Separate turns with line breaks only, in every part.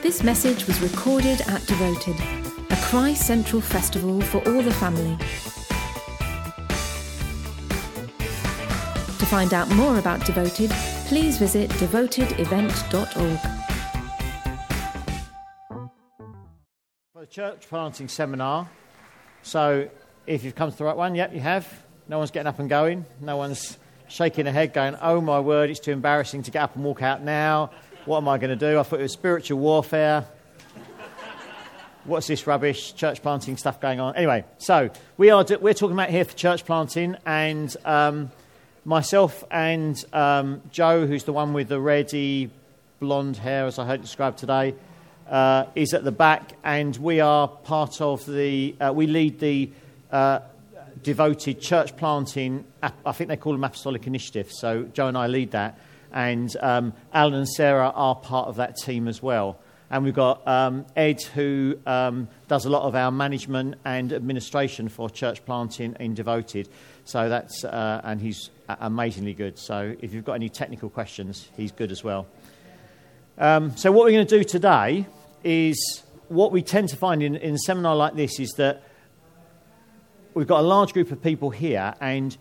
This message was recorded at Devoted, a Christ Central festival for all the family. To find out more about Devoted, please visit devotedevent.org.
For the church planting seminar. So, if you've come to the right one, yep, you have. No one's getting up and going. No one's shaking their head, going, "Oh my word, it's too embarrassing to get up and walk out now. What am I going to do?" I thought it was spiritual warfare. What's this rubbish? Church planting stuff going on. Anyway, so we are we're talking about here for church planting, and um, myself and um, Joe, who's the one with the reddy blonde hair, as I heard described today, uh, is at the back, and we are part of the. Uh, we lead the uh, devoted church planting. I think they call them apostolic initiatives. So Joe and I lead that, and um, Alan and Sarah are part of that team as well. And we've got um, Ed, who um, does a lot of our management and administration for church planting in Devoted. So that's, uh, and he's amazingly good. So if you've got any technical questions, he's good as well. Um, so what we're going to do today is what we tend to find in, in a seminar like this is that we've got a large group of people here, and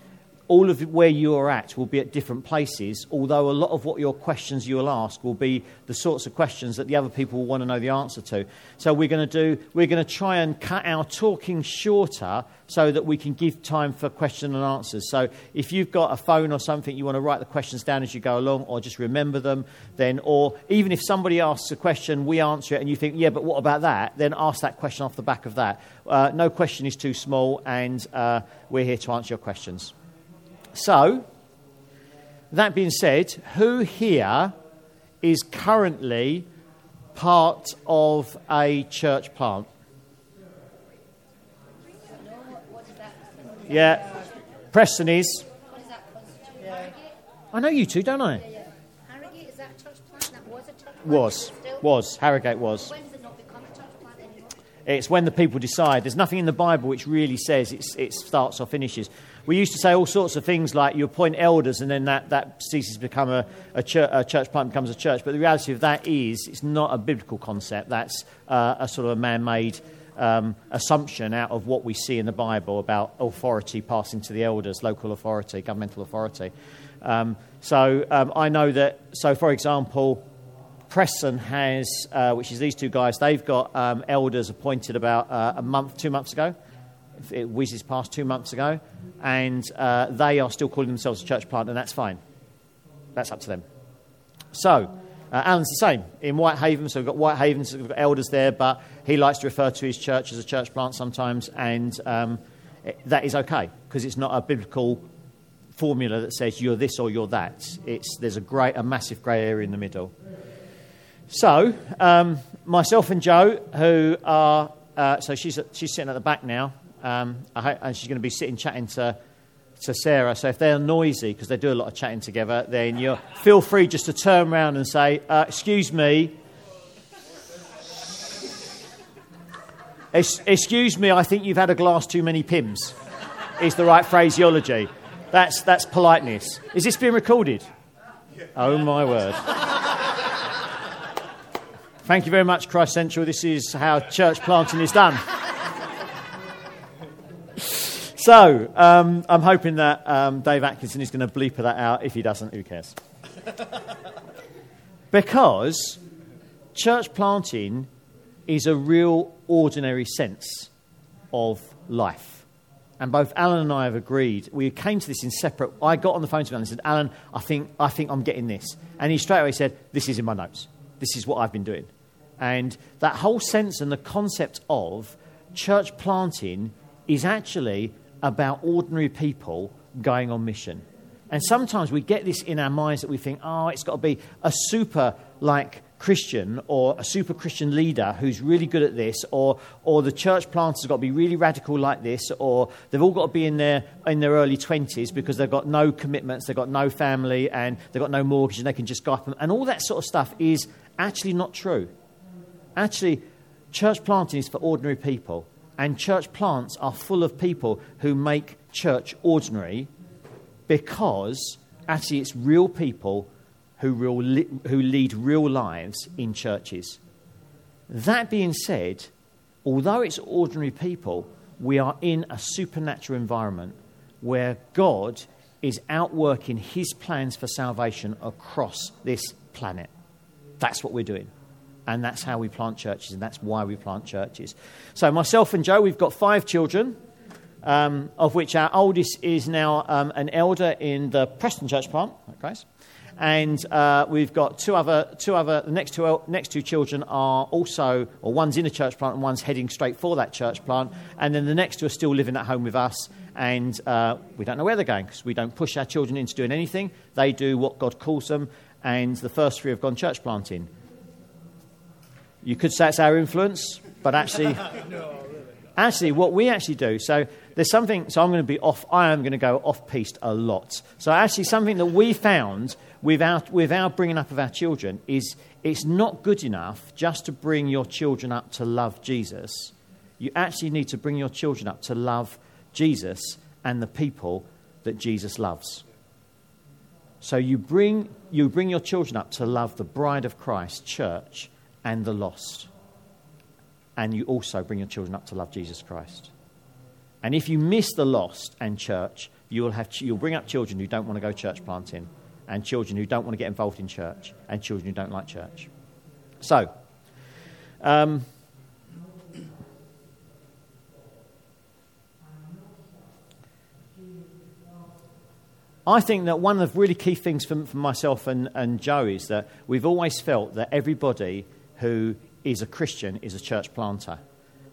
all of where you are at will be at different places, although a lot of what your questions you will ask will be the sorts of questions that the other people will want to know the answer to. So we're going to do, we're going to try and cut our talking shorter so that we can give time for question and answers. So if you've got a phone or something, you want to write the questions down as you go along, or just remember them, then, or even if somebody asks a question, we answer it, and you think, yeah, but what about that? Then ask that question off the back of that. Uh, no question is too small, and uh, we're here to answer your questions. So, that being said, who here is currently part of a church plant? Yeah, Preston is. I know you two, don't I?
Harrogate, is that a church plant? That was?
Was. Harrogate was. It's when the people decide. There's nothing in the Bible which really says it starts or finishes. We used to say all sorts of things like you appoint elders and then that, that ceases to become a, a, church, a church plant becomes a church. But the reality of that is it's not a biblical concept. That's uh, a sort of a man made um, assumption out of what we see in the Bible about authority passing to the elders, local authority, governmental authority. Um, so um, I know that, so for example, Preston has, uh, which is these two guys, they've got um, elders appointed about uh, a month, two months ago. It whizzes past two months ago, and uh, they are still calling themselves a church plant, and that's fine. That's up to them. So, uh, Alan's the same in Whitehaven. So we've got Whitehaven, so we've got elders there, but he likes to refer to his church as a church plant sometimes, and um, it, that is okay because it's not a biblical formula that says you're this or you're that. It's, there's a, great, a massive grey area in the middle. So, um, myself and Joe, who are, uh, so she's, she's sitting at the back now, um, hope, and she's going to be sitting chatting to, to Sarah. So if they're noisy, because they do a lot of chatting together, then you feel free just to turn around and say, uh, Excuse me. Excuse me, I think you've had a glass too many Pimm's, is the right phraseology. That's, that's politeness. Is this being recorded? Oh, my word. Thank you very much, Christ Central. This is how church planting is done. So, um, I'm hoping that um, Dave Atkinson is going to bleep that out. If he doesn't, who cares? because church planting is a real ordinary sense of life. And both Alan and I have agreed. We came to this in separate. I got on the phone to Alan and said, Alan, I think, I think I'm getting this. And he straight away said, This is in my notes. This is what I've been doing. And that whole sense and the concept of church planting is actually about ordinary people going on mission. And sometimes we get this in our minds that we think, oh, it's got to be a super like Christian or a super Christian leader who's really good at this, or, or the church planters has got to be really radical like this, or they've all got to be in their, in their early 20s because they've got no commitments, they've got no family, and they've got no mortgage, and they can just go up. And, and all that sort of stuff is actually not true. Actually, church planting is for ordinary people. And church plants are full of people who make church ordinary because actually it's real people who, real who lead real lives in churches. That being said, although it's ordinary people, we are in a supernatural environment where God is outworking his plans for salvation across this planet. That's what we're doing. And that's how we plant churches, and that's why we plant churches. So, myself and Joe, we've got five children, um, of which our oldest is now um, an elder in the Preston Church plant. Grace. And uh, we've got two other, two other, the next two, next two children are also, or one's in a church plant and one's heading straight for that church plant. And then the next two are still living at home with us. And uh, we don't know where they're going because we don't push our children into doing anything. They do what God calls them. And the first three have gone church planting. You could say it's our influence, but actually, no. actually, what we actually do. So there's something. So I'm going to be off. I am going to go off piste a lot. So actually, something that we found without, without bringing up of our children is it's not good enough just to bring your children up to love Jesus. You actually need to bring your children up to love Jesus and the people that Jesus loves. So you bring, you bring your children up to love the bride of Christ, church, and the lost. And you also bring your children up to love Jesus Christ. And if you miss the lost and church, you'll, have, you'll bring up children who don't want to go church planting and children who don't want to get involved in church, and children who don't like church. So, um, I think that one of the really key things for, for myself and, and Joe is that we've always felt that everybody who is a Christian is a church planter.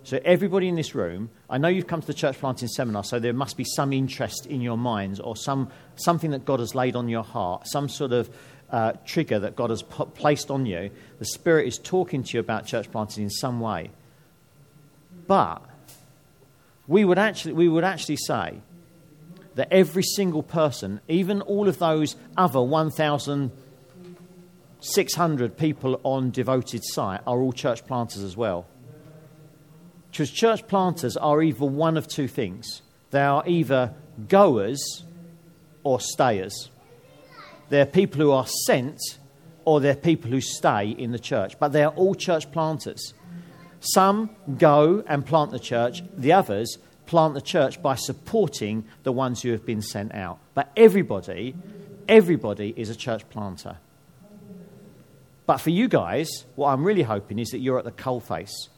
So, everybody in this room, I know you've come to the church planting seminar, so there must be some interest in your minds or some, something that God has laid on your heart, some sort of uh, trigger that God has placed on you. The Spirit is talking to you about church planting in some way. But we would actually, we would actually say that every single person, even all of those other 1,600 people on devoted site, are all church planters as well. Because church planters are either one of two things they are either goers or stayers. They're people who are sent or they're people who stay in the church, but they are all church planters. Some go and plant the church, the others plant the church by supporting the ones who have been sent out. But everybody, everybody is a church planter. But for you guys, what I'm really hoping is that you're at the coalface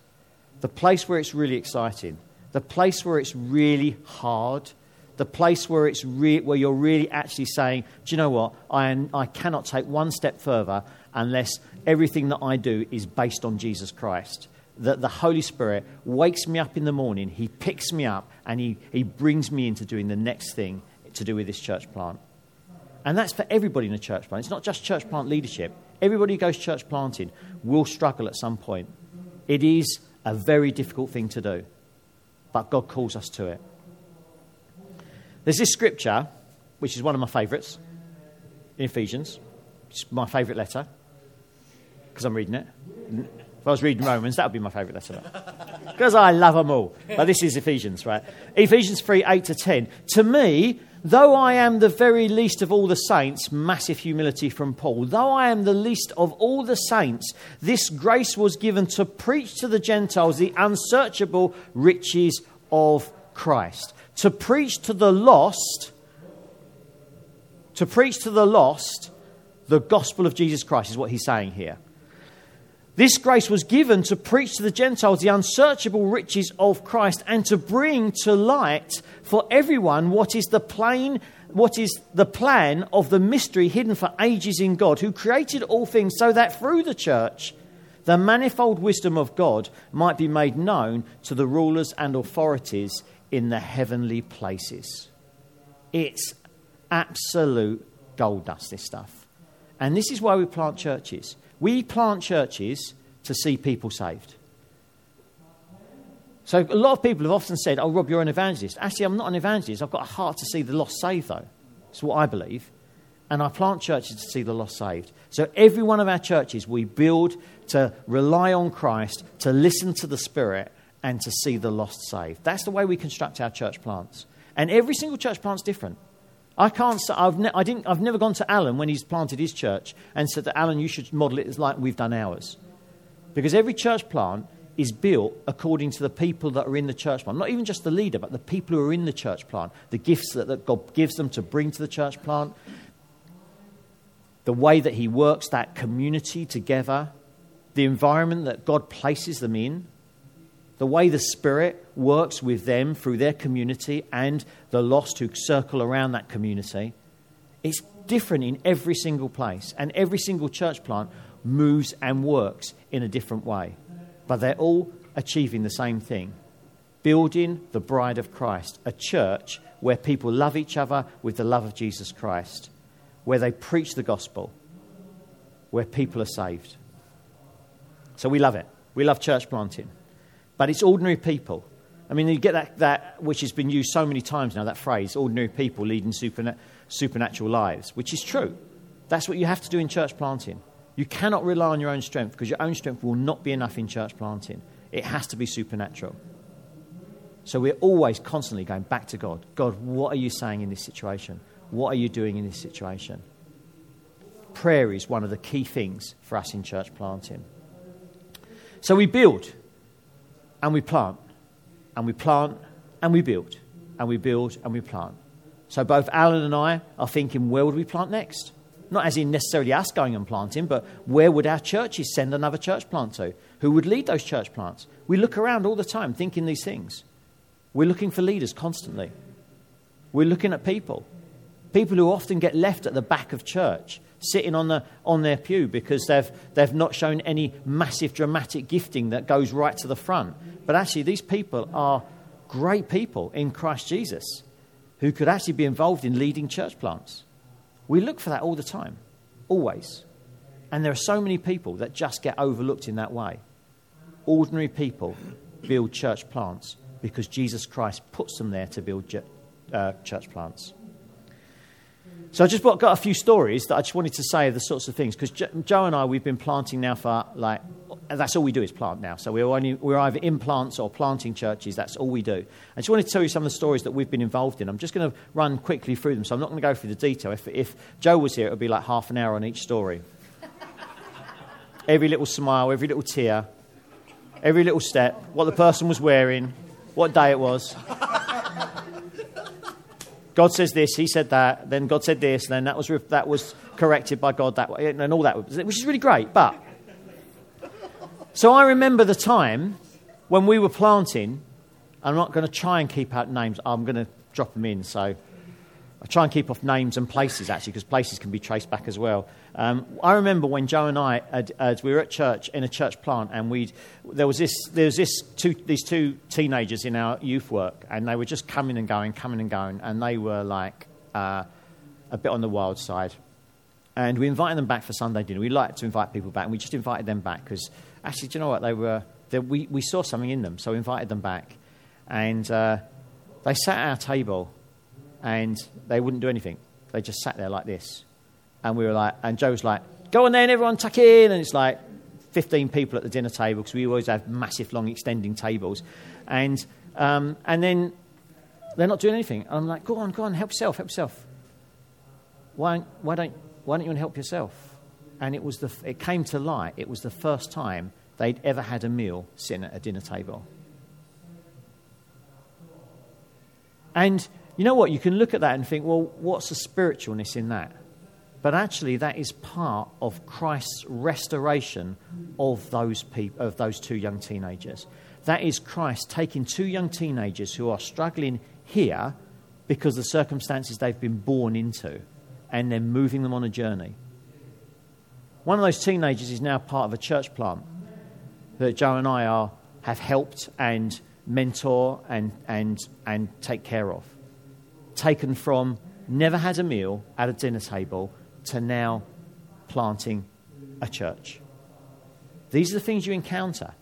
the place where it's really exciting, the place where it's really hard, the place where, it's re- where you're really actually saying, Do you know what? I, I cannot take one step further unless everything that I do is based on Jesus Christ. That the Holy Spirit wakes me up in the morning, He picks me up, and He, he brings me into doing the next thing to do with this church plant. And that's for everybody in a church plant. It's not just church plant leadership. Everybody who goes church planting will struggle at some point. It is a very difficult thing to do, but God calls us to it. There's this scripture, which is one of my favourites, in Ephesians. It's my favourite letter, because I'm reading it. If I was reading Romans, that would be my favourite letter. Because I love them all. But this is Ephesians, right? Ephesians 3 8 to 10. To me, Though I am the very least of all the saints, massive humility from Paul, though I am the least of all the saints, this grace was given to preach to the Gentiles the unsearchable riches of Christ. To preach to the lost, to preach to the lost the gospel of Jesus Christ is what he's saying here. This grace was given to preach to the Gentiles the unsearchable riches of Christ and to bring to light for everyone what is the plain what is the plan of the mystery hidden for ages in God, who created all things so that through the church the manifold wisdom of God might be made known to the rulers and authorities in the heavenly places. It's absolute gold dust, this stuff. And this is why we plant churches. We plant churches to see people saved. So a lot of people have often said, Oh, Rob, you're an evangelist. Actually, I'm not an evangelist. I've got a heart to see the lost saved, though. That's what I believe. And I plant churches to see the lost saved. So every one of our churches, we build to rely on Christ, to listen to the Spirit, and to see the lost saved. That's the way we construct our church plants. And every single church plant's different. I can't. I've, ne- I didn't, I've never gone to Alan when he's planted his church and said to Alan, you should model it as like we've done ours. Because every church plant is built according to the people that are in the church plant. Not even just the leader, but the people who are in the church plant. The gifts that, that God gives them to bring to the church plant. The way that He works that community together. The environment that God places them in. The way the Spirit works with them through their community and the lost who circle around that community. It's different in every single place. And every single church plant moves and works in a different way. But they're all achieving the same thing building the bride of Christ, a church where people love each other with the love of Jesus Christ, where they preach the gospel, where people are saved. So we love it. We love church planting. But it's ordinary people. I mean, you get that, that which has been used so many times now, that phrase, ordinary people leading superna- supernatural lives, which is true. That's what you have to do in church planting. You cannot rely on your own strength because your own strength will not be enough in church planting. It has to be supernatural. So we're always constantly going back to God. God, what are you saying in this situation? What are you doing in this situation? Prayer is one of the key things for us in church planting. So we build and we plant, and we plant and we build, and we build and we plant. So both Alan and I are thinking, where would we plant next? Not as in necessarily us going and planting, but where would our churches send another church plant to? Who would lead those church plants? We look around all the time thinking these things. We're looking for leaders constantly. We're looking at people. People who often get left at the back of church, sitting on, the, on their pew because they've, they've not shown any massive dramatic gifting that goes right to the front. But actually, these people are great people in Christ Jesus who could actually be involved in leading church plants. We look for that all the time, always. And there are so many people that just get overlooked in that way. Ordinary people build church plants because Jesus Christ puts them there to build uh, church plants. So I just got a few stories that I just wanted to say of the sorts of things because Joe and I we've been planting now for like that's all we do is plant now. So we're only we're either in plants or planting churches. That's all we do. I just wanted to tell you some of the stories that we've been involved in. I'm just going to run quickly through them. So I'm not going to go through the detail. If if Joe was here, it would be like half an hour on each story. every little smile, every little tear, every little step, what the person was wearing, what day it was. God says this, he said that, then God said this, then that was, that was corrected by God that way, and all that, which is really great. But, so I remember the time when we were planting, I'm not going to try and keep out names, I'm going to drop them in. So I try and keep off names and places, actually, because places can be traced back as well. Um, I remember when Joe and I, had, had, we were at church, in a church plant, and we there was, this, there was this two, these two teenagers in our youth work, and they were just coming and going, coming and going, and they were like uh, a bit on the wild side. And we invited them back for Sunday dinner. We like to invite people back, and we just invited them back because actually, do you know what? They were, they, we, we saw something in them, so we invited them back. And uh, they sat at our table, and they wouldn't do anything. They just sat there like this. And we were like, and Joe was like, go on then, everyone tuck in. And it's like 15 people at the dinner table because we always have massive, long, extending tables. And, um, and then they're not doing anything. I'm like, go on, go on, help yourself, help yourself. Why, why, don't, why don't you help yourself? And it, was the, it came to light. It was the first time they'd ever had a meal sitting at a dinner table. And you know what? You can look at that and think, well, what's the spiritualness in that? But actually, that is part of Christ's restoration of those, peop- of those two young teenagers. That is Christ taking two young teenagers who are struggling here because of the circumstances they've been born into and then moving them on a journey. One of those teenagers is now part of a church plant that Joe and I are, have helped and mentor and, and, and take care of. Taken from never had a meal at a dinner table to now planting a church. These are the things you encounter.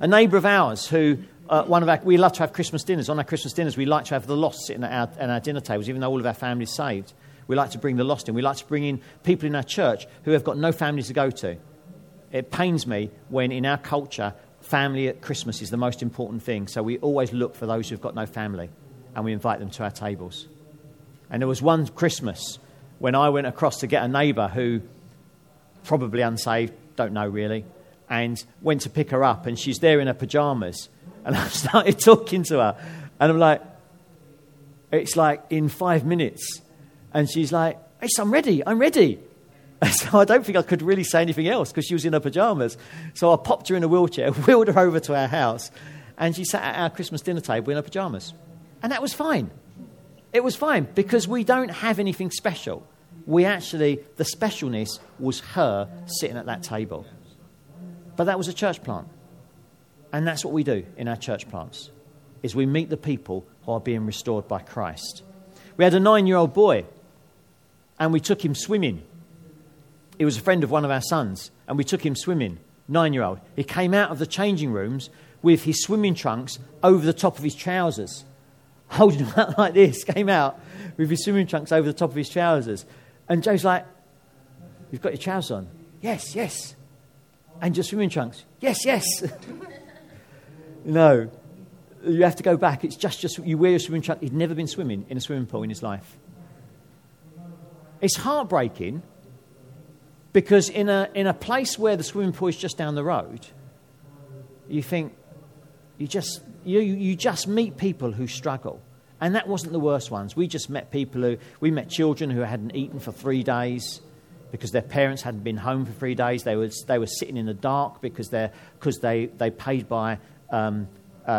A neighbour of ours who, uh, one of our, we love to have Christmas dinners. On our Christmas dinners, we like to have the lost sitting at our, at our dinner tables, even though all of our families saved. We like to bring the lost in. We like to bring in people in our church who have got no family to go to. It pains me when in our culture, family at Christmas is the most important thing. So we always look for those who've got no family and we invite them to our tables. And there was one Christmas when I went across to get a neighbour who, probably unsaved, don't know really, and went to pick her up, and she's there in her pajamas. And I started talking to her, and I'm like, it's like in five minutes. And she's like, Yes, I'm ready, I'm ready. So I don't think I could really say anything else because she was in her pajamas. So I popped her in a wheelchair, wheeled her over to our house, and she sat at our Christmas dinner table in her pajamas. And that was fine. It was fine because we don't have anything special. We actually, the specialness was her sitting at that table. But that was a church plant. And that's what we do in our church plants, is we meet the people who are being restored by Christ. We had a nine-year-old boy, and we took him swimming he was a friend of one of our sons, and we took him swimming, nine year old. He came out of the changing rooms with his swimming trunks over the top of his trousers, holding them out like this, came out with his swimming trunks over the top of his trousers. And Joe's like, You've got your trousers on? Yes, yes. And your swimming trunks? Yes, yes. no. You have to go back. It's just, just you wear your swimming trunks. He'd never been swimming in a swimming pool in his life. It's heartbreaking because in a, in a place where the swimming pool is just down the road, you think, you just, you, you just meet people who struggle. And that wasn't the worst ones. We just met people who, we met children who hadn't eaten for three days because their parents hadn't been home for three days. They were, they were sitting in the dark because, because they, they paid by um,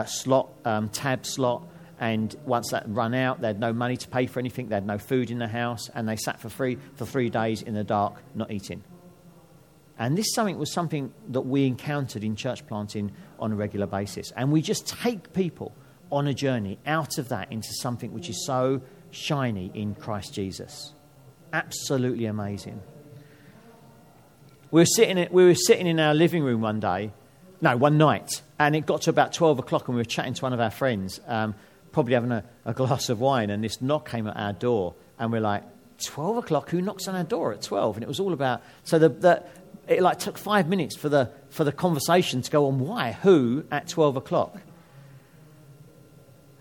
slot, um, tab slot. And once that run out, they had no money to pay for anything. They had no food in the house, and they sat for three, for three days in the dark, not eating. And this something was something that we encountered in church planting on a regular basis. And we just take people on a journey out of that into something which is so shiny in Christ Jesus. Absolutely amazing. We were sitting, we were sitting in our living room one day, no, one night, and it got to about 12 o'clock, and we were chatting to one of our friends. Um, probably having a, a glass of wine, and this knock came at our door, and we're like, 12 o'clock? Who knocks on our door at 12? And it was all about. So the, the, it like took five minutes for the, for the conversation to go on why, who, at 12 o'clock.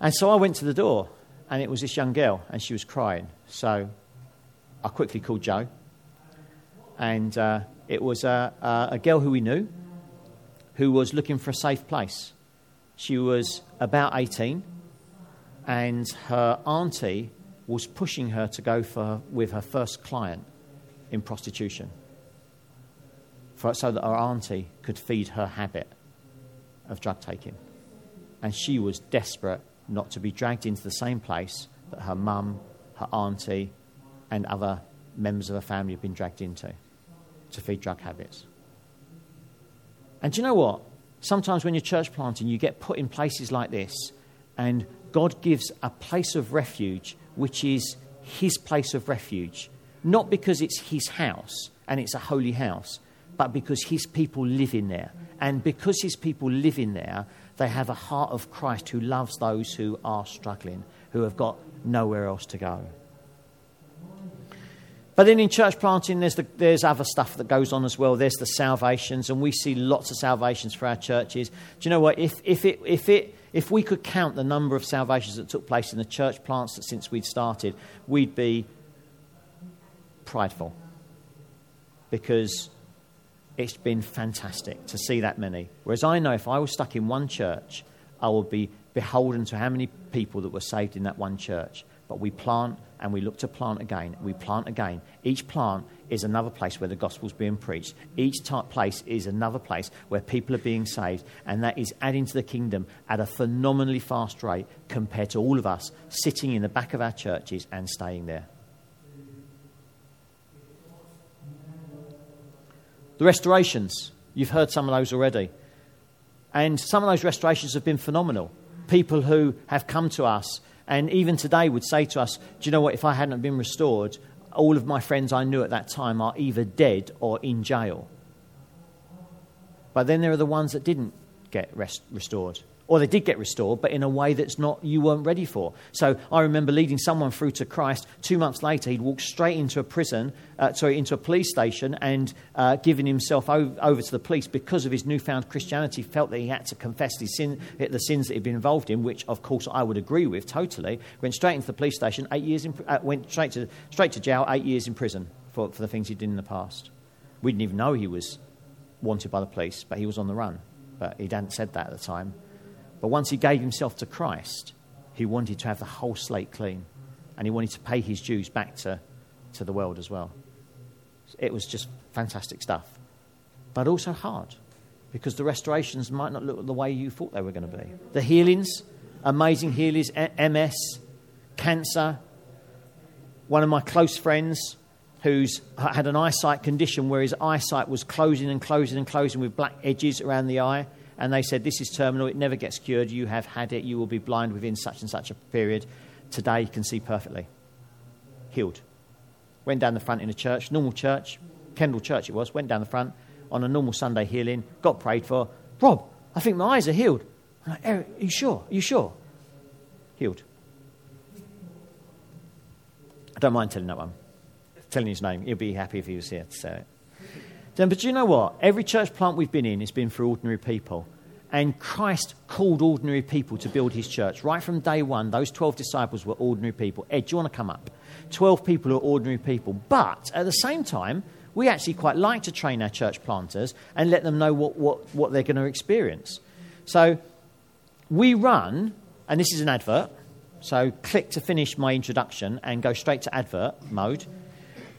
And so I went to the door, and it was this young girl, and she was crying. So I quickly called Joe, and uh, it was a, a girl who we knew who was looking for a safe place. She was about 18 and her auntie was pushing her to go for, with her first client in prostitution for, so that her auntie could feed her habit of drug taking. And she was desperate not to be dragged into the same place that her mum, her auntie, and other members of her family have been dragged into to feed drug habits. And do you know what? Sometimes when you're church planting, you get put in places like this, and God gives a place of refuge, which is His place of refuge. Not because it's His house and it's a holy house, but because His people live in there. And because His people live in there, they have a heart of Christ who loves those who are struggling, who have got nowhere else to go. But then in church planting, there's, the, there's other stuff that goes on as well. There's the salvations, and we see lots of salvations for our churches. Do you know what? If, if, it, if it if we could count the number of salvations that took place in the church plants since we'd started, we'd be prideful because it's been fantastic to see that many. Whereas I know if I was stuck in one church, I would be beholden to how many people that were saved in that one church. But we plant and we look to plant again. We plant again. Each plant is another place where the gospel's being preached. Each type place is another place where people are being saved, and that is adding to the kingdom at a phenomenally fast rate compared to all of us sitting in the back of our churches and staying there. The restorations, you've heard some of those already. And some of those restorations have been phenomenal. People who have come to us and even today would say to us, Do you know what? If I hadn't been restored, all of my friends I knew at that time are either dead or in jail. But then there are the ones that didn't get rest- restored or they did get restored, but in a way that's not you weren't ready for. So I remember leading someone through to Christ. Two months later, he'd walked straight into a prison, uh, sorry, into a police station, and uh, given himself over, to the police because of his newfound Christianity. Felt that he had to confess his sin, the sins that he'd been involved in, which of course I would agree with totally. Went straight into the police station, eight years in, uh, went straight to straight to jail, eight years in prison for, for the things he did in the past. We didn't even know he was wanted by the police, but he was on the run. But he hadn't said that at the time. But once he gave himself to Christ, he wanted to have the whole slate clean. And he wanted to pay his dues back to, to the world as well. It was just fantastic stuff. But also hard, because the restorations might not look the way you thought they were going to be. The healings, amazing healings, MS, cancer. One of my close friends who's uh, had an eyesight condition where his eyesight was closing and closing and closing with black edges around the eye. And they said, This is terminal, it never gets cured, you have had it, you will be blind within such and such a period. Today, you can see perfectly. Healed. Went down the front in a church, normal church, Kendal Church it was, went down the front on a normal Sunday healing, got prayed for. Rob, I think my eyes are healed. I'm like, Eric, are you sure? Are you sure? Healed. I don't mind telling that one. Telling his name. He'll be happy if he was here to say it. Then, but you know what? Every church plant we've been in has been for ordinary people. And Christ called ordinary people to build his church. Right from day one, those 12 disciples were ordinary people. Ed, do you want to come up? 12 people are ordinary people. But at the same time, we actually quite like to train our church planters and let them know what, what, what they're going to experience. So we run, and this is an advert. So click to finish my introduction and go straight to advert mode.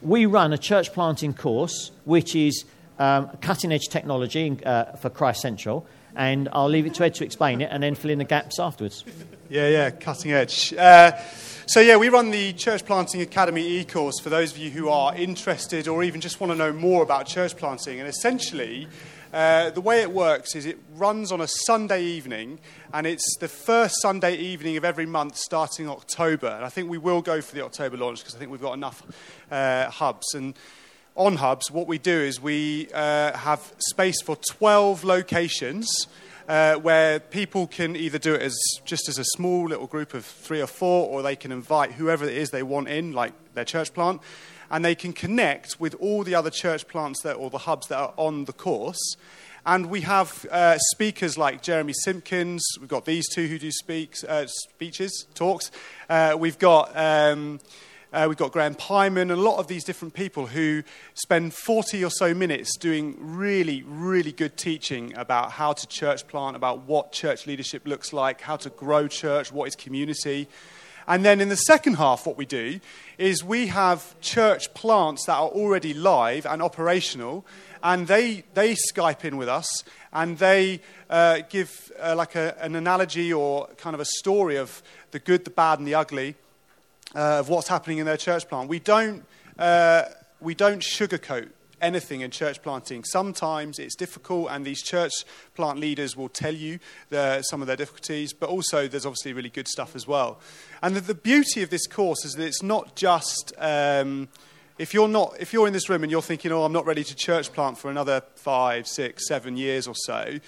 We run a church planting course, which is um, cutting edge technology uh, for Christ Central. And I'll leave it to Ed to explain it and then fill in the gaps afterwards.
Yeah, yeah, cutting edge. Uh, so, yeah, we run the Church Planting Academy e course for those of you who are interested or even just want to know more about church planting. And essentially, uh, the way it works is it runs on a Sunday evening, and it's the first Sunday evening of every month starting October. And I think we will go for the October launch because I think we've got enough uh, hubs. And on hubs, what we do is we uh, have space for 12 locations. Uh, where people can either do it as just as a small little group of three or four, or they can invite whoever it is they want in, like their church plant, and they can connect with all the other church plants that, or the hubs that are on the course. And we have uh, speakers like Jeremy Simpkins. We've got these two who do speaks, uh, speeches, talks. Uh, we've got. Um, uh, we've got Graham Pyman and a lot of these different people who spend 40 or so minutes doing really, really good teaching about how to church plant, about what church leadership looks like, how to grow church, what is community. And then in the second half, what we do is we have church plants that are already live and operational, and they, they Skype in with us and they uh, give uh, like a, an analogy or kind of a story of the good, the bad, and the ugly uh, of what's happening in their church plant. We don't, uh, we don't sugarcoat anything in church planting. Sometimes it's difficult, and these church plant leaders will tell you the, some of their difficulties, but also there's obviously really good stuff as well. And the, the beauty of this course is that it's not just. Um, if you're not if you're in this room and you're thinking oh i'm not ready to church plant for another five six seven years or so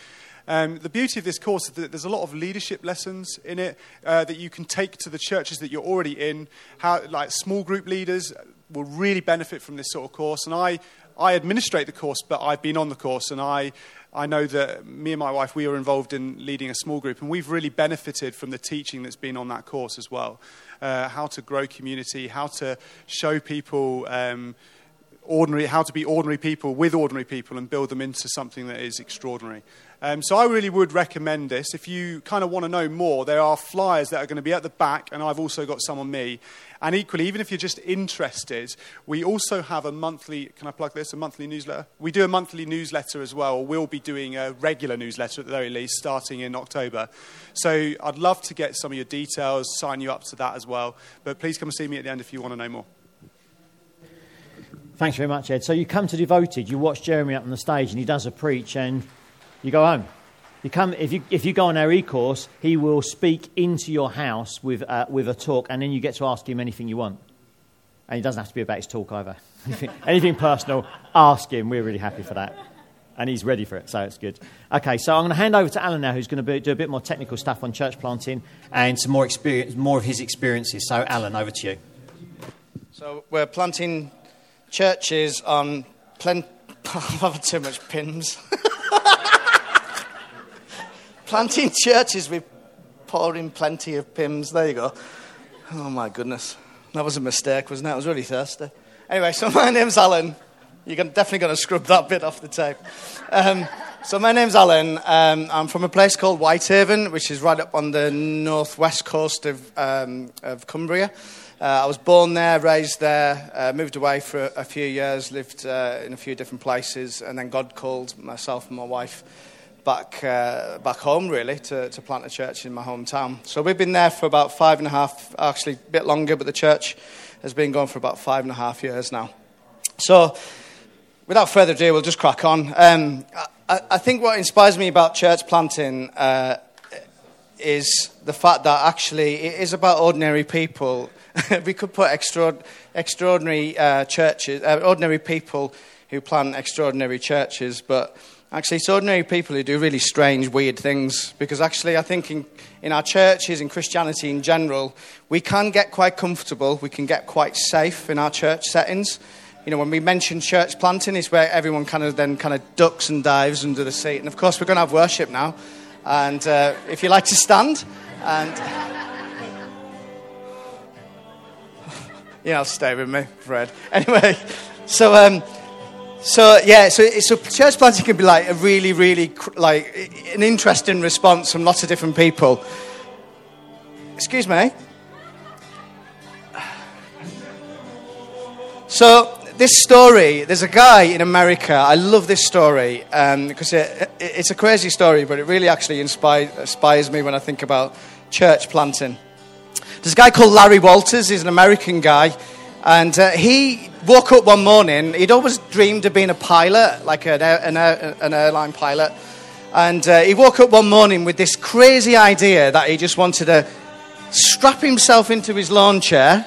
um, the beauty of this course is that there's a lot of leadership lessons in it uh, that you can take to the churches that you're already in. How, like small group leaders will really benefit from this sort of course. And I, I administrate the course, but I've been on the course, and I, I know that me and my wife, we are involved in leading a small group, and we've really benefited from the teaching that's been on that course as well. Uh, how to grow community, how to show people. Um, ordinary, how to be ordinary people with ordinary people and build them into something that is extraordinary. Um, so I really would recommend this. If you kind of want to know more, there are flyers that are going to be at the back, and I've also got some on me. And equally, even if you're just interested, we also have a monthly, can I plug this, a monthly newsletter? We do a monthly newsletter as well, we'll be doing a regular newsletter at the very least, starting in October. So I'd love to get some of your details, sign you up to that as well. But please come and see me at the end if you want to know more.
Thanks very much, Ed. So you come to Devoted, you watch Jeremy up on the stage, and he does a preach, and you go home. You come, if, you, if you go on our e-course, he will speak into your house with, uh, with a talk, and then you get to ask him anything you want. And it doesn't have to be about his talk either. anything personal, ask him. We're really happy for that. And he's ready for it, so it's good. Okay, so I'm going to hand over to Alan now, who's going to do a bit more technical stuff on church planting and some more, experience, more of his experiences. So, Alan, over to you.
So, we're planting churches on plenty. I've too much Pimm's. planting churches with pouring plenty of Pimm's. There you go. Oh my goodness. That was a mistake, wasn't it? I was really thirsty. Anyway, so my name's Alan. You're definitely going to scrub that bit off the tape. Um, so my name's Alan. Um, I'm from a place called Whitehaven, which is right up on the northwest coast of, um, of Cumbria. Uh, I was born there, raised there, uh, moved away for a, few years, lived uh, in a few different places, and then God called myself and my wife back, uh, back home, really, to, to plant a church in my hometown. So we've been there for about five and a half, actually a bit longer, but the church has been going for about five and a half years now. So, without further ado, we'll just crack on. Um, I, I think what inspires me about church planting uh, is the fact that actually it is about ordinary people. we could put extra, extraordinary uh, churches, uh, ordinary people who plant extraordinary churches, but actually it's ordinary people who do really strange, weird things. Because actually, I think in, in our churches, in Christianity in general, we can get quite comfortable, we can get quite safe in our church settings. You know, when we mention church planting, it's where everyone kind of then kind of ducks and dives under the seat. And of course, we're going to have worship now. And uh, if you like to stand, and you know, stay with me, Fred. Anyway, so um, so yeah, so so church planting can be like a really, really like an interesting response from lots of different people. Excuse me. So this story, there's a guy in America. I love this story um, because it, it, it's a crazy story, but it really actually inspires me when I think about church planting. There's a guy called Larry Walters. He's an American guy, and uh, he woke up one morning. He'd always dreamed of being a pilot, like an, air, an, air, an airline pilot. And uh, he woke up one morning with this crazy idea that he just wanted to strap himself into his lawn chair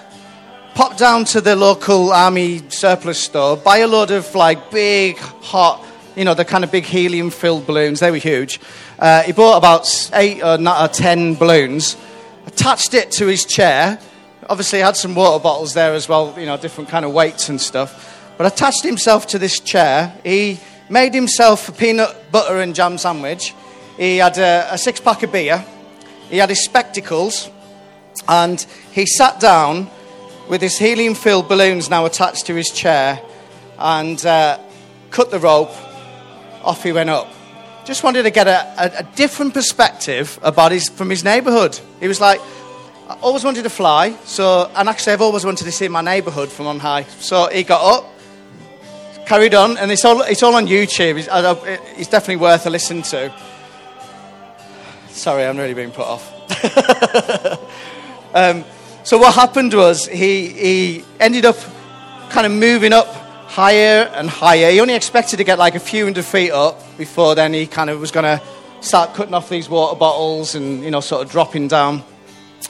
pop down to the local army surplus store, buy a load of like big, hot, you know, the kind of big helium filled balloons. They were huge. Uh, he bought about eight or, or ten balloons, attached it to his chair. Obviously, had some water bottles there as well, you know, different kind of weights and stuff. But attached himself to this chair. He made himself a peanut butter and jam sandwich. He had a, a six pack of beer. He had his spectacles. And he sat down with his helium filled balloons now attached to his chair and uh, cut the rope. Off he went up. Just wanted to get a, a, a different perspective about his, from his neighbourhood. He was like, I always wanted to fly, so, and actually, I've always wanted to see my neighbourhood from on high. So he got up, carried on, and it's all, it's all on YouTube. It's, it's definitely worth a listen to. Sorry, I'm really being put off. um, so what happened was he, he ended up kind of moving up higher and higher. He only expected to get like a few hundred feet up before then he kind of was going to start cutting off these water bottles and, you know, sort of dropping down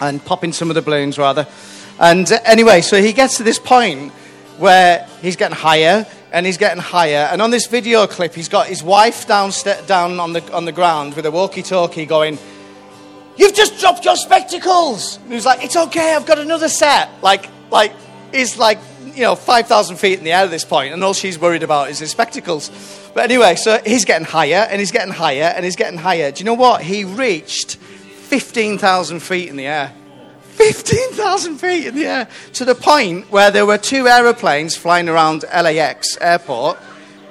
and popping some of the balloons rather. And uh, anyway, so he gets to this point where he's getting higher and he's getting higher. And on this video clip, he's got his wife down, down on, the, on the ground with a walkie-talkie going, You've just dropped your spectacles. And he's like, It's okay, I've got another set. Like, like, he's like, you know, 5,000 feet in the air at this point, and all she's worried about is his spectacles. But anyway, so he's getting higher, and he's getting higher, and he's getting higher. Do you know what? He reached 15,000 feet in the air. 15,000 feet in the air. To the point where there were two aeroplanes flying around LAX airport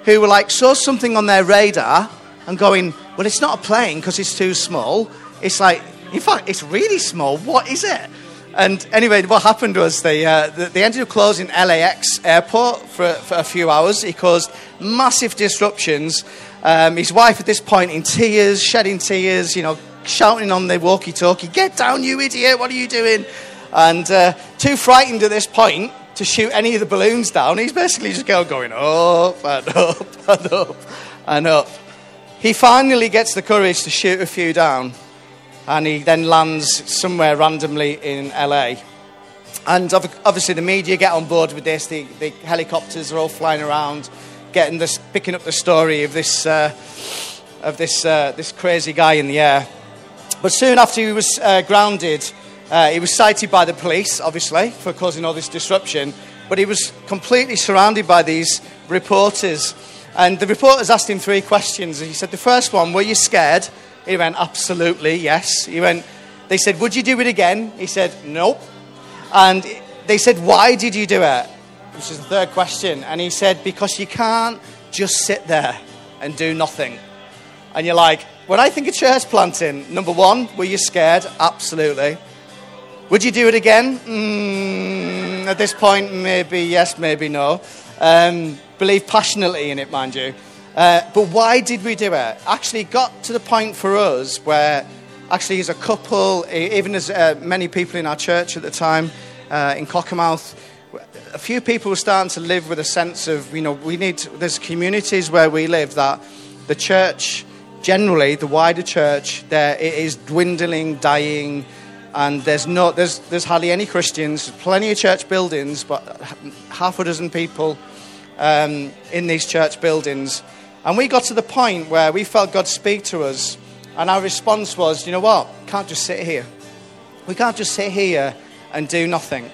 who were like, saw something on their radar and going, well, it's not a plane because it's too small. It's like, in fact, it's really small. What is it? And anyway, what happened was they, uh, they ended up closing LAX airport for, for a few hours. He caused massive disruptions. Um, his wife, at this point, in tears, shedding tears, you know, shouting on the walkie talkie, Get down, you idiot, what are you doing? And uh, too frightened at this point to shoot any of the balloons down, he's basically just going, up and up and up and up. He finally gets the courage to shoot a few down and he then lands somewhere randomly in LA. And obviously, the media get on board with this. The, the helicopters are all flying around, getting this, picking up the story of this, uh, of this, uh, this crazy guy in the air. But soon after he was uh, grounded, uh, he was cited by the police, obviously, for causing all this disruption. But he was completely surrounded by these reporters. And the reporters asked him three questions. He said, The first one, Were you scared? He went, Absolutely, yes. He went, They said, Would you do it again? He said, Nope. And they said, Why did you do it? which is the third question. And he said, Because you can't just sit there and do nothing. And you're like, When I think of church planting, number one, were you scared? Absolutely. Would you do it again? Mm, at this point, maybe yes, maybe no. Um, believe passionately in it, mind you. Uh, but why did we do it? Actually, got to the point for us where, actually, as a couple, even as uh, many people in our church at the time uh, in Cockermouth, a few people were starting to live with a sense of, you know, we need, there's communities where we live that the church, generally, the wider church, there it is dwindling, dying, and there's no, there's, there's hardly any Christians, plenty of church buildings, but half a dozen people um, in these church buildings. And we got to the point where we felt God speak to us, and our response was, you know what? Can't just sit here. We can't just sit here and do nothing.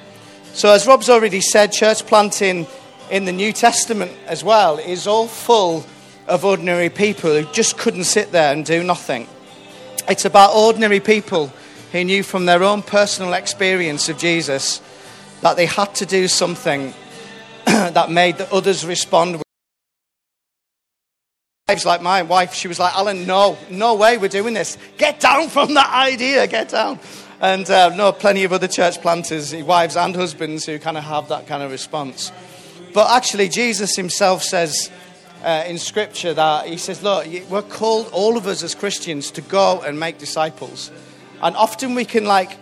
So, as Rob's already said, church planting in the New Testament as well is all full of ordinary people who just couldn't sit there and do nothing. It's about ordinary people who knew from their own personal experience of Jesus that they had to do something that made the others respond. Wives like my wife, she was like, Alan, no, no way we're doing this. Get down from that idea, get down. And uh, no, plenty of other church planters, wives and husbands, who kind of have that kind of response. But actually, Jesus himself says uh, in Scripture that he says, Look, we're called, all of us as Christians, to go and make disciples. And often we can like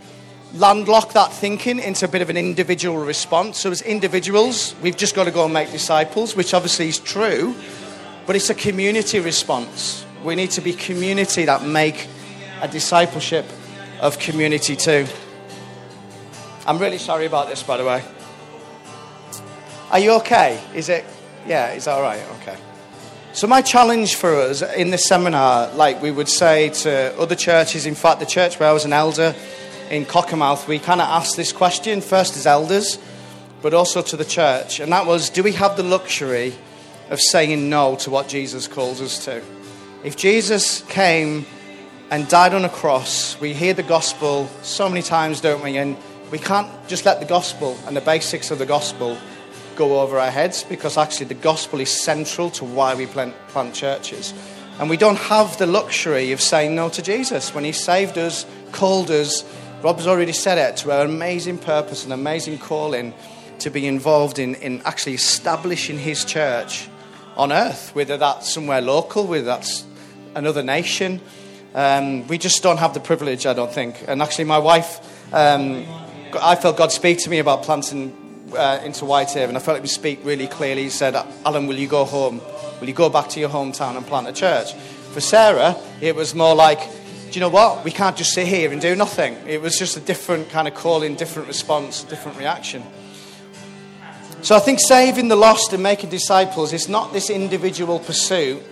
landlock that thinking into a bit of an individual response. So, as individuals, we've just got to go and make disciples, which obviously is true, but it's a community response. We need to be community that make a discipleship of community too. I'm really sorry about this, by the way. Are you okay? Is it? Yeah, is that all right? Okay. So, my challenge for us in this seminar, like we would say to other churches, in fact, the church where I was an elder in Cockermouth, we kind of asked this question first as elders, but also to the church. And that was do we have the luxury of saying no to what Jesus calls us to? If Jesus came and died on a cross, we hear the gospel so many times, don't we? And we can't just let the gospel and the basics of the gospel go over our heads because actually the gospel is central to why we plant, plant churches. And we don't have the luxury of saying no to Jesus when he saved us, called us. Rob's already said it to our amazing purpose and amazing calling to be involved in, in actually establishing his church on earth, whether that's somewhere local, whether that's another nation. Um, we just don't have the privilege, I don't think. And actually, my wife, um, I felt God speak to me about planting uh, into Whitehaven. I felt him speak really clearly. He said, Alan, will you go home? Will you go back to your hometown and plant a church? For Sarah, it was more like, do you know what? We can't just sit here and do nothing. It was just a different kind of calling, different response, different reaction. So I think saving the lost and making disciples is not this individual pursuit.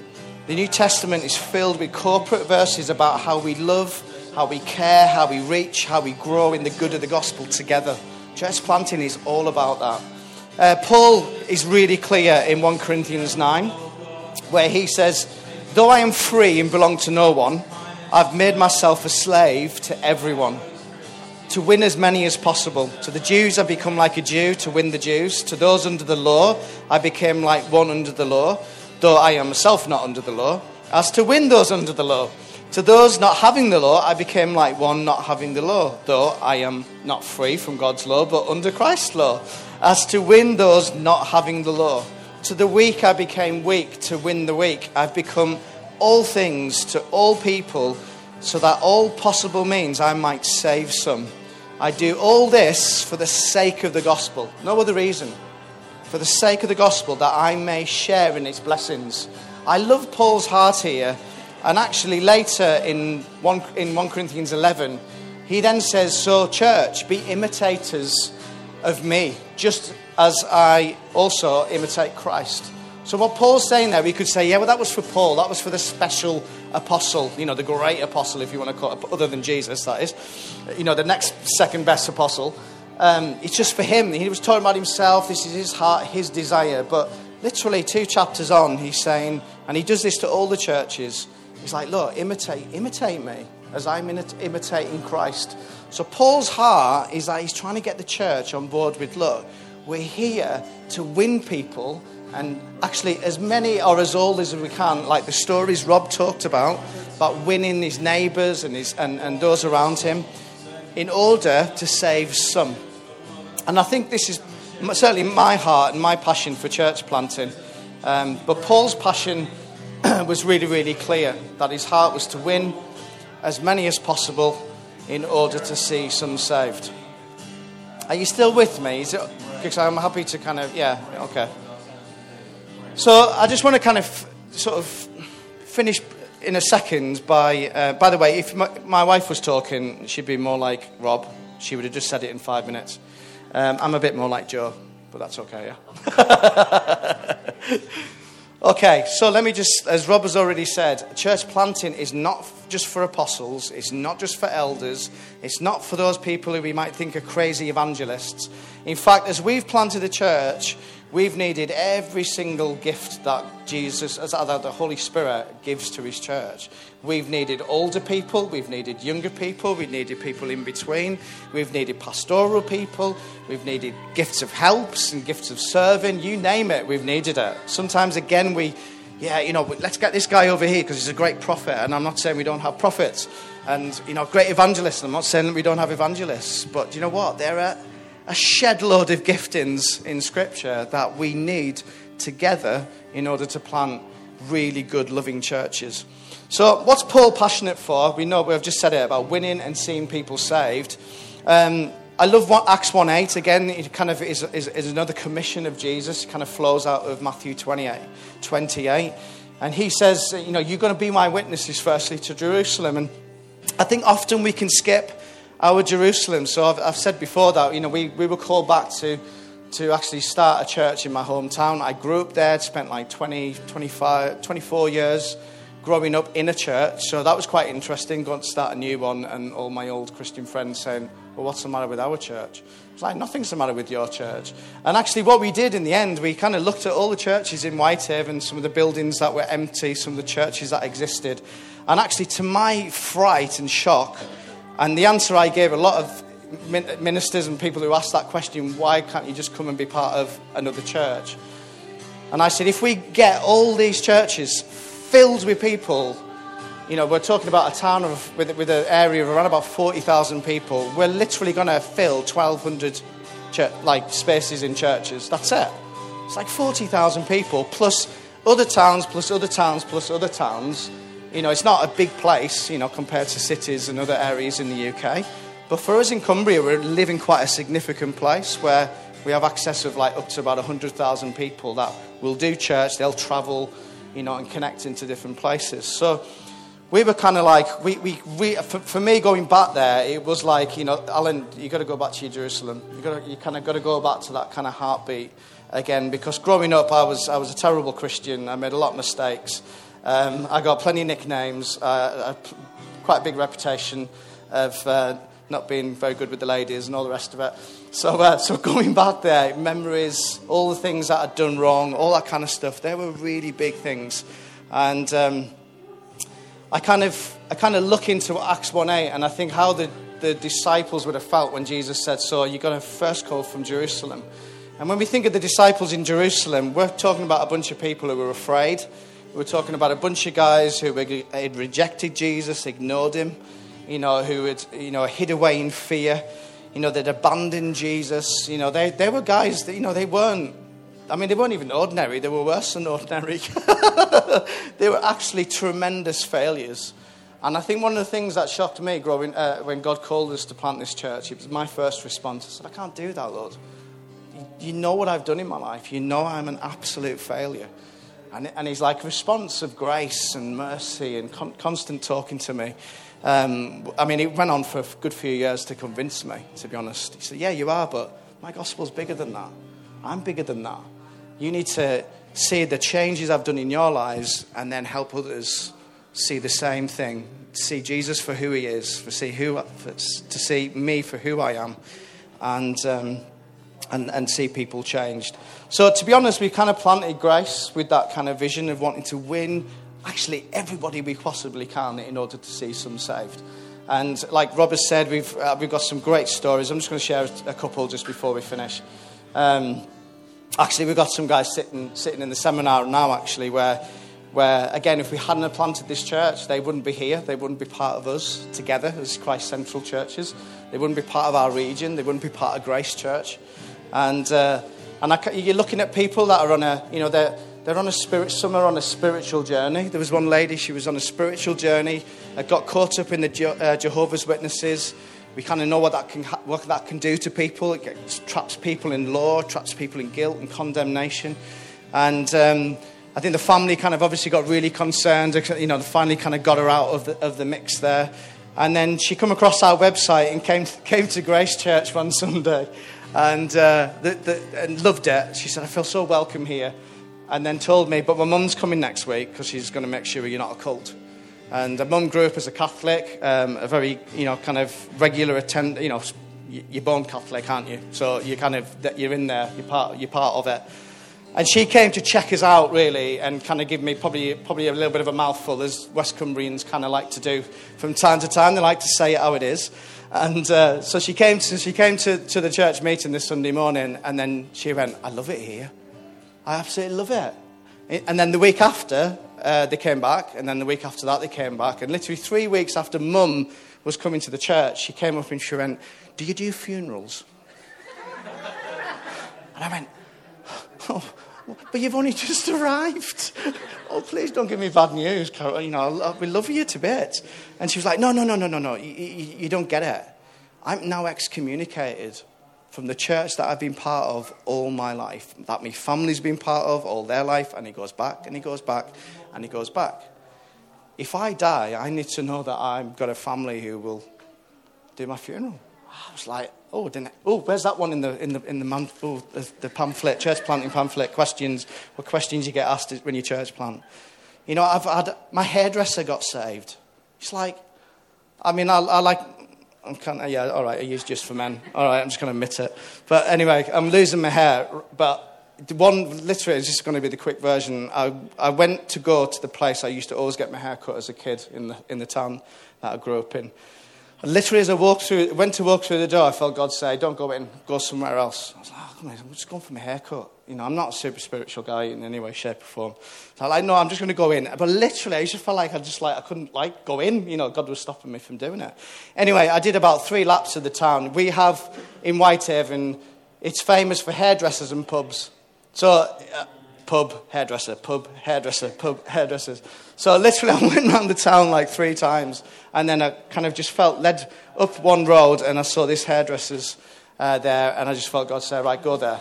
The New Testament is filled with corporate verses about how we love, how we care, how we reach, how we grow in the good of the gospel together. Church planting is all about that. Uh, Paul is really clear in 1 Corinthians 9, where he says, Though I am free and belong to no one, I've made myself a slave to everyone to win as many as possible. To the Jews, I've become like a Jew to win the Jews. To those under the law, I became like one under the law, though I am myself not under the law, as to win those under the law. To those not having the law, I became like one not having the law, though I am not free from God's law, but under Christ's law, as to win those not having the law. To the weak, I became weak to win the weak. I've become all things to all people, so that all possible means I might save some. I do all this for the sake of the gospel, no other reason. For the sake of the gospel, that I may share in its blessings. I love Paul's heart here, and actually later in 1, in 1 Corinthians 11, he then says, So, church, be imitators of me, just as I also imitate Christ. So, what Paul's saying there, we could say, yeah, well, that was for Paul. That was for the special apostle, you know, the great apostle, if you want to call it, other than Jesus, that is. You know, the next second best apostle. Um, it's just for him. He was talking about himself. This is his heart, his desire. But literally, two chapters on, he's saying, and he does this to all the churches. He's like, look, imitate, imitate me as I'm imitating Christ. So, Paul's heart is that he's trying to get the church on board with, look, we're here to win people and actually as many or as old as we can, like the stories Rob talked about, about winning his neighbours and, and, and those around him, in order to save some. And I think this is certainly my heart and my passion for church planting. Um, but Paul's passion was really, really clear that his heart was to win as many as possible in order to see some saved. Are you still with me? Is it, because I'm happy to kind of, yeah, okay. So I just want to kind of sort of finish in a second by, uh, by the way, if my, my, wife was talking, she'd be more like Rob. She would have just said it in five minutes. Um, I'm a bit more like Joe, but that's okay, yeah. okay, so let me just, as Rob has already said, church planting is not just for apostles, it's not just for elders, it's not for those people who we might think are crazy evangelists. In fact, as we've planted a church, We've needed every single gift that Jesus, as that the Holy Spirit gives to his church. We've needed older people, we've needed younger people, we've needed people in between, we've needed pastoral people, we've needed gifts of helps and gifts of serving, you name it, we've needed it. Sometimes, again, we, yeah, you know, let's get this guy over here because he's a great prophet, and I'm not saying we don't have prophets. And, you know, great evangelists, I'm not saying that we don't have evangelists, but you know what? There are a shed load of giftings in Scripture that we need together in order to plant really good, loving churches. So, what's Paul passionate for? We know we've just said it about winning and seeing people saved. Um, I love what Acts 1 8. Again, it kind of is, is, is, another commission of Jesus. It kind of flows out of Matthew 28, 28. And he says, you know, you're going to be my witnesses, firstly, to Jerusalem. And I think often we can skip our Jerusalem. So I've, I've said before that, you know, we, we were called back to, to actually start a church in my hometown. I grew up there, spent like 20, 25, 24 years growing up in a church. So that was quite interesting, going to start a new one and all my old Christian friends saying, well, what's the matter with our church? It's like, nothing's the matter with your church. And actually, what we did in the end, we kind of looked at all the churches in Whitehaven, some of the buildings that were empty, some of the churches that existed. And actually, to my fright and shock, and the answer I gave a lot of ministers and people who asked that question, why can't you just come and be part of another church? And I said, if we get all these churches filled with people, you know, we're talking about a town of, with, with an area of around about 40,000 people, we're literally going to fill 1,200 church, like spaces in churches. That's it. It's like 40,000 people plus other towns, plus other towns, plus other towns. You know, it's not a big place, you know, compared to cities and other areas in the UK. But for us in Cumbria, we live in quite a significant place where we have access of like up to about 100,000 people that will do church, they'll travel, you know, and connect into different places. So we were kind of like, we, we, we, for, for, me going back there, it was like, you know, Alan, you've got to go back to your Jerusalem. You, gotta, you kind of got to go back to that kind of heartbeat again because growing up, I was, I was a terrible Christian. I made a lot of mistakes. Um, I got plenty of nicknames, uh, a, quite a big reputation of uh, not being very good with the ladies and all the rest of it. So, uh, so going back there, memories, all the things that I'd done wrong, all that kind of stuff, they were really big things. And um, I kind of, I kind of look into Acts 1.8 and I think how the, the disciples would have felt when Jesus said, so you're going to first call from Jerusalem. And when we think of the disciples in Jerusalem, we're talking about a bunch of people who were afraid. We're talking about a bunch of guys who had rejected Jesus, ignored him, you know, who had, you know, hid away in fear, you know, they'd abandoned Jesus. You know, they, they were guys that, you know, they weren't, I mean, they weren't even ordinary, they were worse than ordinary. they were actually tremendous failures. And I think one of the things that shocked me growing, uh, when God called us to plant this church, it was my first response. I said, I can't do that, Lord. You know what I've done in my life. You know I'm an absolute failure. And, and he's like response of grace and mercy and con- constant talking to me. Um, I mean, it went on for a good few years to convince me, to be honest. He said, Yeah, you are, but my gospel's bigger than that. I'm bigger than that. You need to see the changes I've done in your lives and then help others see the same thing. See Jesus for who he is, for see who, for, to see me for who I am. And. Um, and, and see people changed. So, to be honest, we kind of planted grace with that kind of vision of wanting to win actually everybody we possibly can in order to see some saved. And like Robert said, we've, uh, we've got some great stories. I'm just going to share a couple just before we finish. Um, actually, we've got some guys sitting, sitting in the seminar now, actually, where, where, again, if we hadn't planted this church, they wouldn't be here. They wouldn't be part of us together as Christ Central churches. They wouldn't be part of our region. They wouldn't be part of Grace Church. And, uh, and I, you're looking at people that are on a, you know, they're, they're on a spirit, some are on a spiritual journey. There was one lady, she was on a spiritual journey, uh, got caught up in the Je- uh, Jehovah's Witnesses. We kind of know what that, can ha- what that can do to people. It gets, traps people in law, traps people in guilt and condemnation. And um, I think the family kind of obviously got really concerned. You know, family kind of got her out of the, of the mix there. And then she come across our website and came, came to Grace Church one Sunday and, uh, the, the, and loved it. She said, I feel so welcome here and then told me, but my mum's coming next week because she's going to make sure you're not a cult. And my mum grew up as a Catholic, um, a very, you know, kind of regular attend, you know, you're born Catholic, aren't you? So you're kind of, you're in there, you're part, you're part of it. And she came to check us out, really, and kind of give me probably, probably a little bit of a mouthful, as West Cumbrians kind of like to do from time to time. They like to say it how it is. And uh, so she came, to, she came to, to the church meeting this Sunday morning, and then she went, I love it here. I absolutely love it. And then the week after, uh, they came back, and then the week after that, they came back. And literally three weeks after mum was coming to the church, she came up and she went, Do you do funerals? and I went, Oh, but you've only just arrived. oh, please don't give me bad news, Carol. You know, we love you to bits. And she was like, No, no, no, no, no, no. You, you, you don't get it. I'm now excommunicated from the church that I've been part of all my life, that my family's been part of all their life, and he goes back and he goes back and he goes back. If I die, I need to know that I've got a family who will do my funeral. I was like, oh, didn't oh, where's that one in the in the in the, man, oh, the, the pamphlet, church planting pamphlet? Questions, what questions you get asked when you church plant? You know, I've had my hairdresser got saved. It's like, I mean, I, I like I'm kind of, yeah, all right, I use just for men. All right, I'm just going to admit it. But anyway, I'm losing my hair. But one, literally, is just going to be the quick version. I, I went to go to the place I used to always get my hair cut as a kid in the, in the town that I grew up in. And literally, as I walked through, went to walk through the door, I felt God say, don't go in, go somewhere else. I was like, oh, on, I'm just going for my haircut. You know, I'm not a super spiritual guy in any way, shape, or form. So I'm like, no, I'm just going to go in. But literally, I just felt like I just like I couldn't like go in. You know, God was stopping me from doing it. Anyway, I did about three laps of the town. We have in Whitehaven, it's famous for hairdressers and pubs. So, uh, pub, hairdresser, pub, hairdresser, pub, hairdressers. So literally, I went around the town like three times, and then I kind of just felt led up one road, and I saw this hairdresser's uh, there, and I just felt God say, right, go there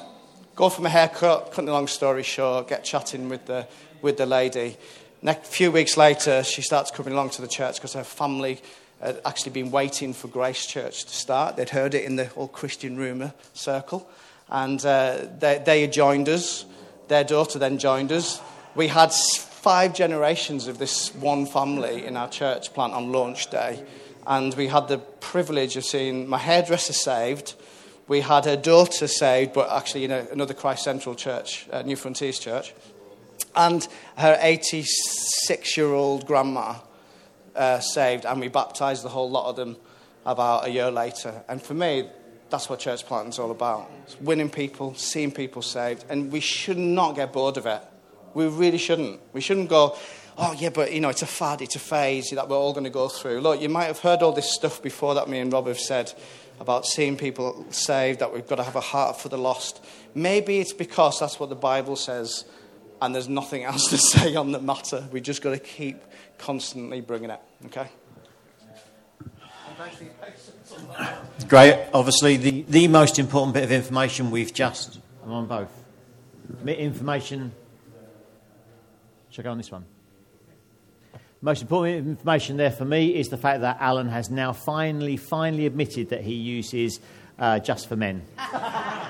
go for my haircut, cut the long story short, get chatting with the, with the lady. A few weeks later, she starts coming along to the church because her family had actually been waiting for Grace Church to start. They'd heard it in the whole Christian rumour circle. And uh, they, they joined us. Their daughter then joined us. We had five generations of this one family in our church plant on launch day. And we had the privilege of seeing my hairdresser saved we had her daughter saved, but actually in a, another Christ Central church, uh, New Frontiers Church, and her 86 year old grandma uh, saved, and we baptized the whole lot of them about a year later. And for me, that's what church planting is all about. It's winning people, seeing people saved, and we should not get bored of it. We really shouldn't. We shouldn't go, oh, yeah, but, you know, it's a fad, it's a phase that we're all going to go through. Look, you might have heard all this stuff before that me and Rob have said about seeing people saved, that we've got to have a heart for the lost. Maybe it's because that's what the Bible says and there's nothing else to say on the matter. We've just got to keep constantly bringing it, okay?
Great. Obviously, the, the most important bit of information we've just. I'm on both. Information. Go on this one? Most important information there for me is the fact that Alan has now finally, finally admitted that he uses uh, Just for Men.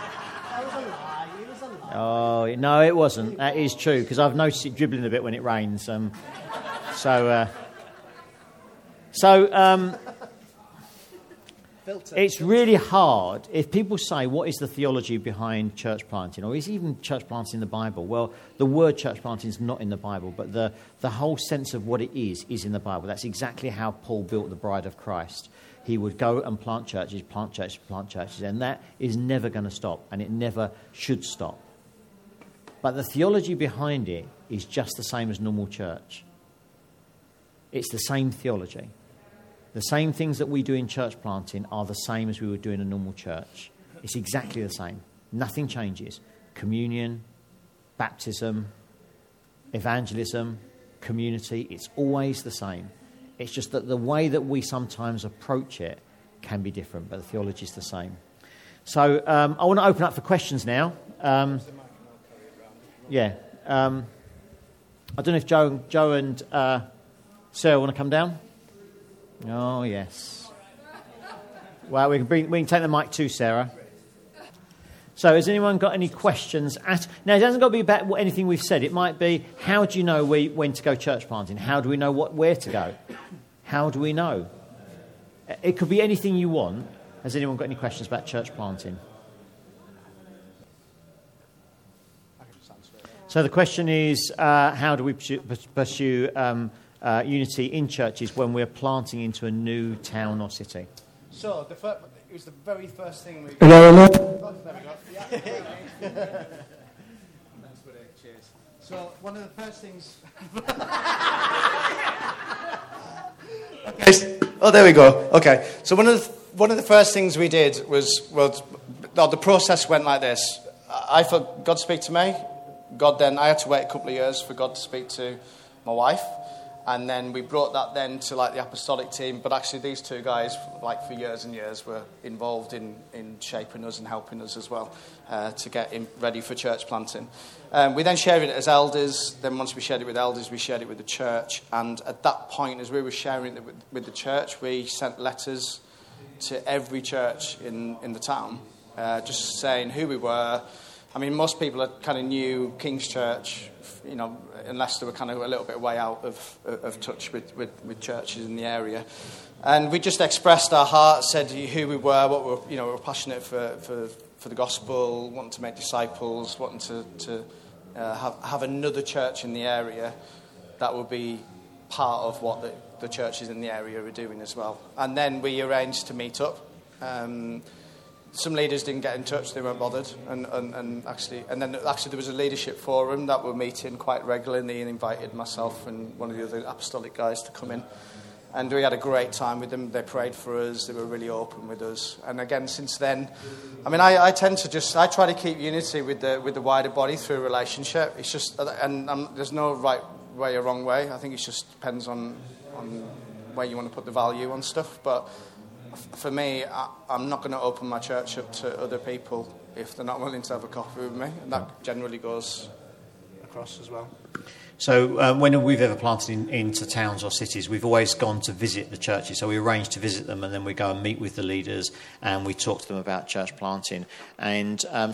Oh, no, it wasn't. That is true, because I've noticed it dribbling a bit when it rains. Um, so, uh, so um,
Filter.
It's really hard if people say, What is the theology behind church planting? Or is even church planting in the Bible? Well, the word church planting is not in the Bible, but the, the whole sense of what it is is in the Bible. That's exactly how Paul built the bride of Christ. He would go and plant churches, plant churches, plant churches, and that is never going to stop, and it never should stop. But the theology behind it is just the same as normal church. It's the same theology. The same things that we do in church planting are the same as we would do in a normal church. It's exactly the same. Nothing changes. Communion, baptism, evangelism, community, it's always the same. It's just that the way that we sometimes approach it can be different, but the theology is the same. So um, I want to open up for questions now. Um, yeah. Um, I don't know if Joe, Joe and uh, Sarah want to come down. Oh, yes. Well, we can, bring, we can take the mic too, Sarah. So, has anyone got any questions? At, now, it doesn't got to be about anything we've said. It might be how do you know we, when to go church planting? How do we know what, where to go? How do we know? It could be anything you want. Has anyone got any questions about church planting? So the question is, uh, how do we pursue, pursue um, uh, unity in churches when we're planting into a new town or city?
So the fir- it was the very first thing we.
Hello, hello.
Oh, there we go. Yeah. Thanks, buddy. Cheers. So one of the first things. okay. Oh, there we go. Okay. So one of the, one of the first things we did was well, no, the process went like this. I I thought God speak to me. God then I had to wait a couple of years for God to speak to my wife. And then we brought that then to like the apostolic team. But actually, these two guys, like for years and years, were involved in, in shaping us and helping us as well uh, to get ready for church planting. Um, we then shared it as elders. Then once we shared it with elders, we shared it with the church. And at that point, as we were sharing it with, with the church, we sent letters to every church in, in the town, uh, just saying who we were. I mean, most people kind of knew King's Church, you know, unless they were kind of a little bit way out of, of touch with, with, with churches in the area. And we just expressed our hearts, said who we were, what we were, you know, we were passionate for, for, for the gospel, wanting to make disciples, wanting to, to uh, have, have another church in the area that would be part of what the, the churches in the area are doing as well. And then we arranged to meet up. Um, some leaders didn't get in touch; they weren't bothered, and, and, and actually, and then actually there was a leadership forum that we were meeting quite regularly, and invited myself and one of the other apostolic guys to come in, and we had a great time with them. They prayed for us; they were really open with us, and again, since then, I mean, I, I tend to just I try to keep unity with the with the wider body through relationship. It's just, and um, there's no right way or wrong way. I think it just depends on on where you want to put the value on stuff, but for me, I, I'm not going to open my church up to other people if they're not willing to have a coffee with me. And that generally goes across as well.
So, um, when we've ever planted in, into towns or cities, we've always gone to visit the churches. So, we arrange to visit them and then we go and meet with the leaders and we talk to them about church planting. And um,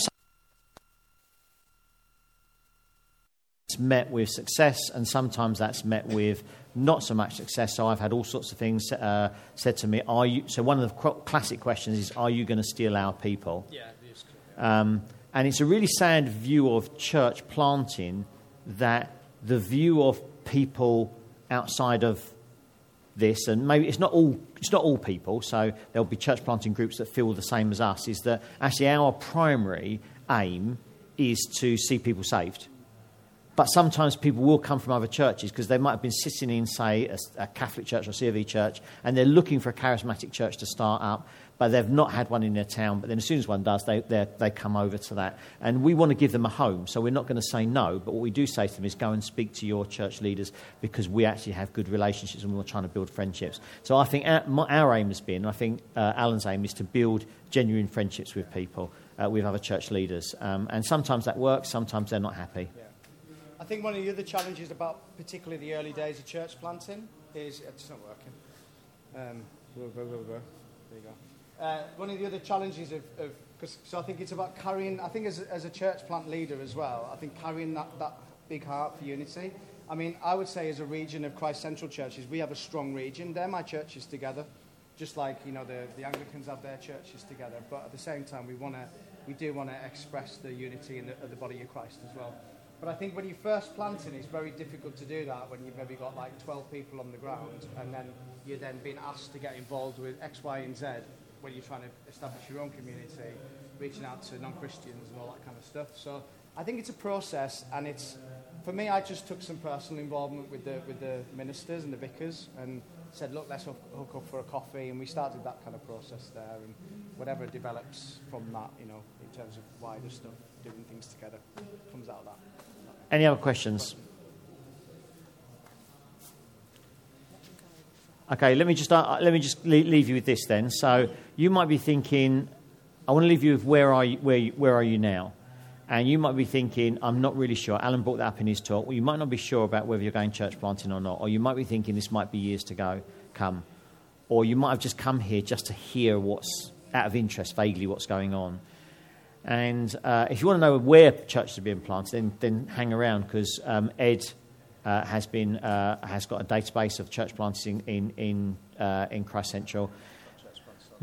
it's met with success, and sometimes that's met with not so much success. So, I've had all sorts of things uh, said to me. Are you? So, one of the classic questions is, "Are you going to steal our people?"
Yeah, it is.
Um, and it's a really sad view of church planting that the view of people outside of this, and maybe it's not all it's not all people, so there'll be church planting groups that feel the same as us, is that actually our primary aim is to see people saved. But sometimes people will come from other churches because they might have been sitting in, say, a, a Catholic church or CV church, and they're looking for a charismatic church to start up, but they've not had one in their town. But then as soon as one does, they, they, come over to that. And we want to give them a home, so we're not going to say no, but what we do say to them is go and speak to your church leaders because we actually have good relationships and we're trying to build friendships. So I think our, our aim has been, I think uh, Alan's aim is to build genuine friendships with people, uh, with other church leaders. Um, and sometimes that works, sometimes they're not happy.
I think one of the other challenges about particularly the early days of church planting is it's not working. Um. There you go. Uh, one of the other challenges of, of cause, so I think it's about carrying. I think as a, as a church plant leader as well, I think carrying that, that big heart for unity. I mean, I would say as a region of Christ Central churches, we have a strong region. They're my churches together. just like you know the, the Anglicans have their churches together, but at the same time we want to we do want to express the unity in the, of the body of Christ as well. But I think when you first planting, it's very difficult to do that when you've maybe got like 12 people on the ground, and then you're then being asked to get involved with X, Y, and Z when you're trying to establish your own community, reaching out to non-Christians and all that kind of stuff. So I think it's a process, and it's for me. I just took some personal involvement with the with the ministers and the vicars, and said, look, let's hook, hook up for a coffee, and we started that kind of process there, and whatever develops from that, you know, in terms of wider stuff, doing things together, comes out of that.
Any other questions? Okay, let me just uh, let me just leave you with this then. So you might be thinking, I want to leave you with where are you, where where are you now, and you might be thinking, I'm not really sure. Alan brought that up in his talk. Well, you might not be sure about whether you're going church planting or not, or you might be thinking this might be years to go, come, or you might have just come here just to hear what's out of interest, vaguely what's going on. And uh, if you want to know where churches are being planted, then, then hang around because um, Ed uh, has, been, uh, has got a database of church planting in, in, uh, in Christ Central.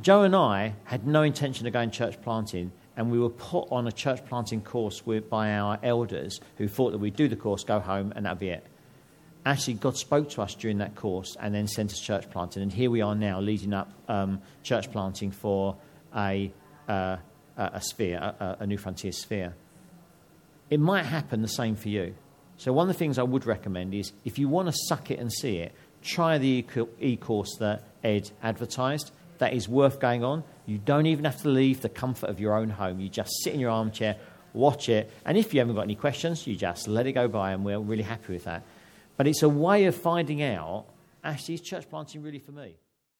Joe and I had no intention of going church planting, and we were put on a church planting course with, by our elders who thought that we'd do the course, go home, and that'd be it. Actually, God spoke to us during that course and then sent us church planting, and here we are now leading up um, church planting for a, a sphere, a, a New Frontier sphere. It might happen the same for you. So, one of the things I would recommend is if you want to suck it and see it, try the e course that Ed advertised. That is worth going on. You don't even have to leave the comfort of your own home. You just sit in your armchair, watch it, and if you haven't got any questions, you just let it go by, and we're really happy with that. But it's a way of finding out actually, is church planting really for me?